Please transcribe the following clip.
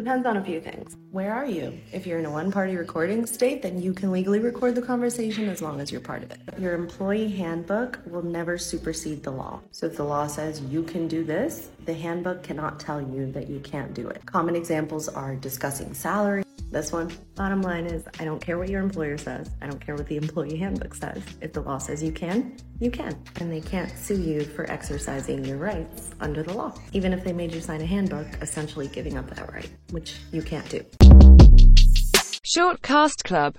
Depends on a few things. Where are you? If you're in a one party recording state, then you can legally record the conversation as long as you're part of it. Your employee handbook will never supersede the law. So if the law says you can do this, the handbook cannot tell you that you can't do it. Common examples are discussing salary. This one, bottom line is I don't care what your employer says. I don't care what the employee handbook says. If the law says you can, you can. And they can't sue you for exercising your rights under the law, even if they made you sign a handbook essentially giving up that right, which you can't do. Short Cast Club